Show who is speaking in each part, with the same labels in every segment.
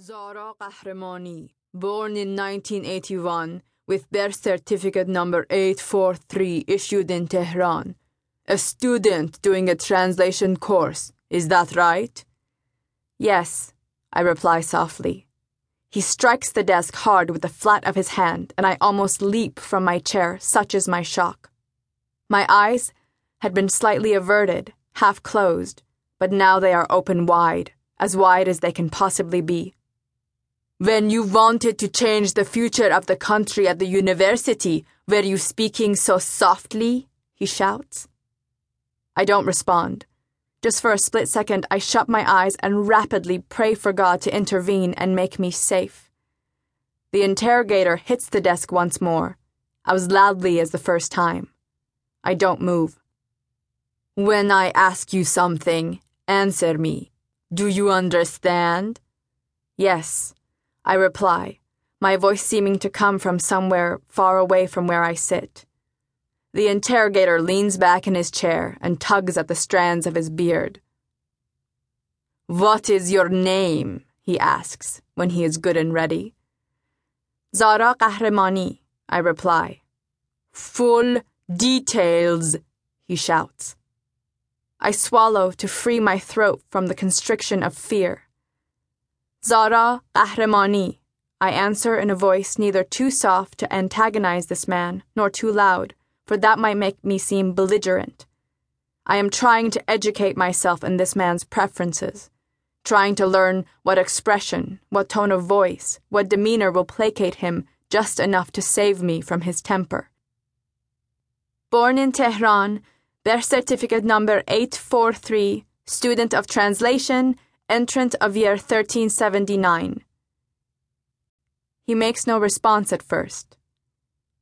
Speaker 1: Zarah Ghahramani, born in 1981, with birth certificate number 843 issued in Tehran. A student doing a translation course, is that right?
Speaker 2: Yes, I reply softly. He strikes the desk hard with the flat of his hand, and I almost leap from my chair, such is my shock. My eyes had been slightly averted, half closed, but now they are open wide, as wide as they can possibly be.
Speaker 1: When you wanted to change the future of the country at the university, were you speaking so softly?
Speaker 2: He shouts. I don't respond. Just for a split second, I shut my eyes and rapidly pray for God to intervene and make me safe. The interrogator hits the desk once more, as loudly as the first time. I don't move.
Speaker 1: When I ask you something, answer me. Do you understand?
Speaker 2: Yes. I reply, my voice seeming to come from somewhere far away from where I sit. The interrogator leans back in his chair and tugs at the strands of his beard.
Speaker 1: What is your name? he asks when he is good and ready.
Speaker 2: Zarah Ghahramani, I reply.
Speaker 1: Full details, he shouts.
Speaker 2: I swallow to free my throat from the constriction of fear. Zarah Ghahramani, I answer in a voice neither too soft to antagonize this man, nor too loud, for that might make me seem belligerent. I am trying to educate myself in this man's preferences, trying to learn what expression, what tone of voice, what demeanor will placate him just enough to save me from his temper. Born in Tehran, birth certificate number 843, student of translation, entrant of year 1379. He makes no response at first.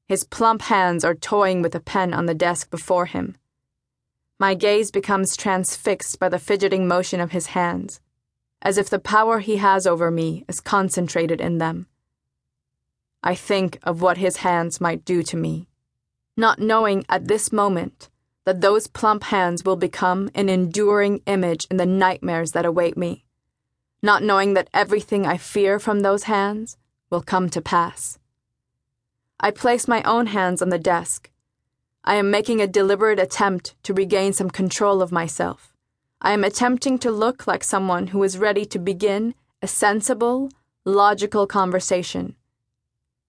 Speaker 2: His plump hands are toying with a pen on the desk before him. My gaze becomes transfixed by the fidgeting motion of his hands, as if the power he has over me is concentrated in them. I think of what his hands might do to me, not knowing at this moment that those plump hands will become an enduring image in the nightmares that await me, not knowing that everything I fear from those hands will come to pass. I place my own hands on the desk. I am making a deliberate attempt to regain some control of myself. I am attempting to look like someone who is ready to begin a sensible, logical conversation.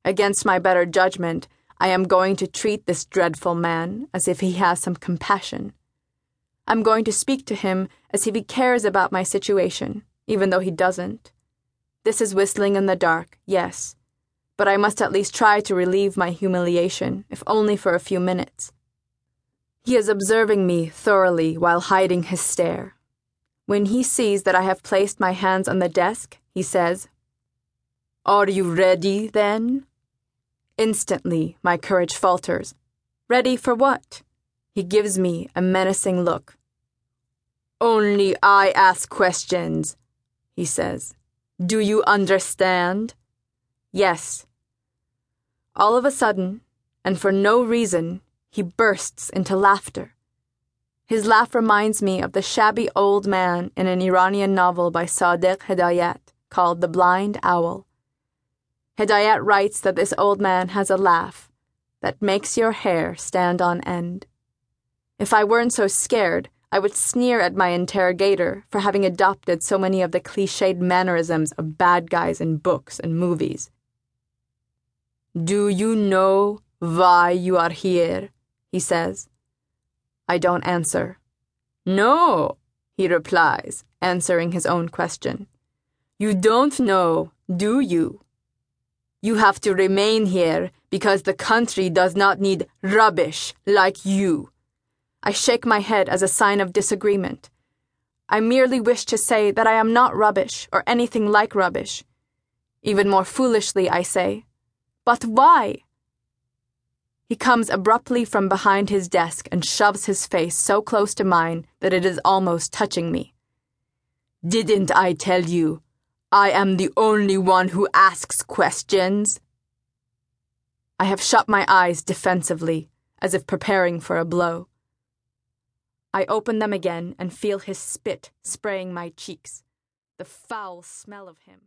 Speaker 2: Against my better judgment, I am going to treat this dreadful man as if he has some compassion. I'm going to speak to him as if he cares about my situation, even though he doesn't. This is whistling in the dark, yes, but I must at least try to relieve my humiliation, if only for a few minutes. He is observing me thoroughly while hiding his stare. When he sees that I have placed my hands on the desk, he says,
Speaker 1: Are you ready then?
Speaker 2: Instantly, my courage falters. Ready for what? He gives me a menacing look.
Speaker 1: Only I ask questions, he says. Do you understand?
Speaker 2: Yes. All of a sudden, and for no reason, he bursts into laughter. His laugh reminds me of the shabby old man in an Iranian novel by Sadiq Hedayat called The Blind Owl. Hedayat writes that this old man has a laugh that makes your hair stand on end. If I weren't so scared, I would sneer at my interrogator for having adopted so many of the cliched mannerisms of bad guys in books and movies.
Speaker 1: Do you know why you are here? he says.
Speaker 2: I don't answer.
Speaker 1: No, he replies, answering his own question. You don't know, do you? You have to remain here because the country does not need rubbish like you.
Speaker 2: I shake my head as a sign of disagreement. I merely wish to say that I am not rubbish or anything like rubbish. Even more foolishly, I say, But why? He comes abruptly from behind his desk and shoves his face so close to mine that it is almost touching me.
Speaker 1: Didn't I tell you? I am the only one who asks questions.
Speaker 2: I have shut my eyes defensively, as if preparing for a blow. I open them again and feel his spit spraying my cheeks, the foul smell of him.